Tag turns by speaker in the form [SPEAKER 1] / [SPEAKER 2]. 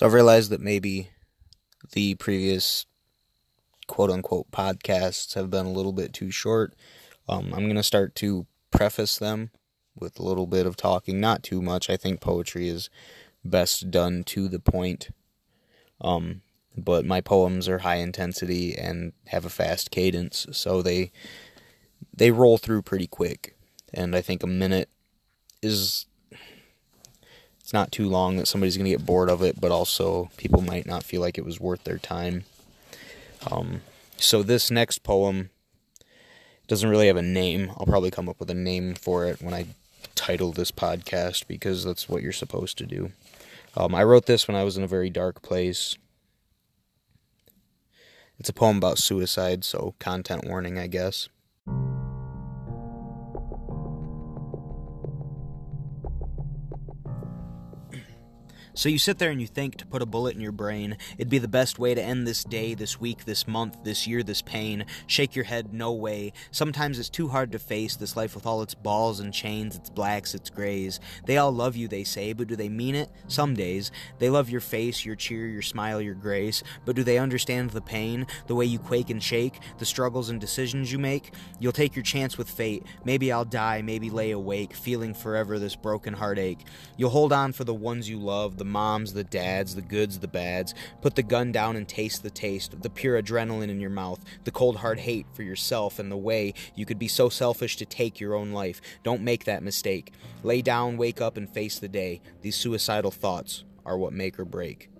[SPEAKER 1] So I've realized that maybe the previous quote unquote podcasts have been a little bit too short. Um, I'm going to start to preface them with a little bit of talking, not too much. I think poetry is best done to the point. Um, but my poems are high intensity and have a fast cadence, so they they roll through pretty quick. And I think a minute is it's not too long that somebody's going to get bored of it, but also people might not feel like it was worth their time. Um, so this next poem doesn't really have a name. I'll probably come up with a name for it when I title this podcast because that's what you're supposed to do. Um, I wrote this when I was in a very dark place. It's a poem about suicide, so content warning, I guess. So you sit there and you think to put a bullet in your brain. It'd be the best way to end this day, this week, this month, this year, this pain. Shake your head, no way. Sometimes it's too hard to face this life with all its balls and chains, its blacks, its grays. They all love you, they say, but do they mean it? Some days. They love your face, your cheer, your smile, your grace, but do they understand the pain, the way you quake and shake, the struggles and decisions you make? You'll take your chance with fate. Maybe I'll die, maybe lay awake, feeling forever this broken heartache. You'll hold on for the ones you love the moms, the dads, the goods, the bads. Put the gun down and taste the taste, the pure adrenaline in your mouth, the cold hard hate for yourself and the way you could be so selfish to take your own life. Don't make that mistake. Lay down, wake up, and face the day. These suicidal thoughts are what make or break.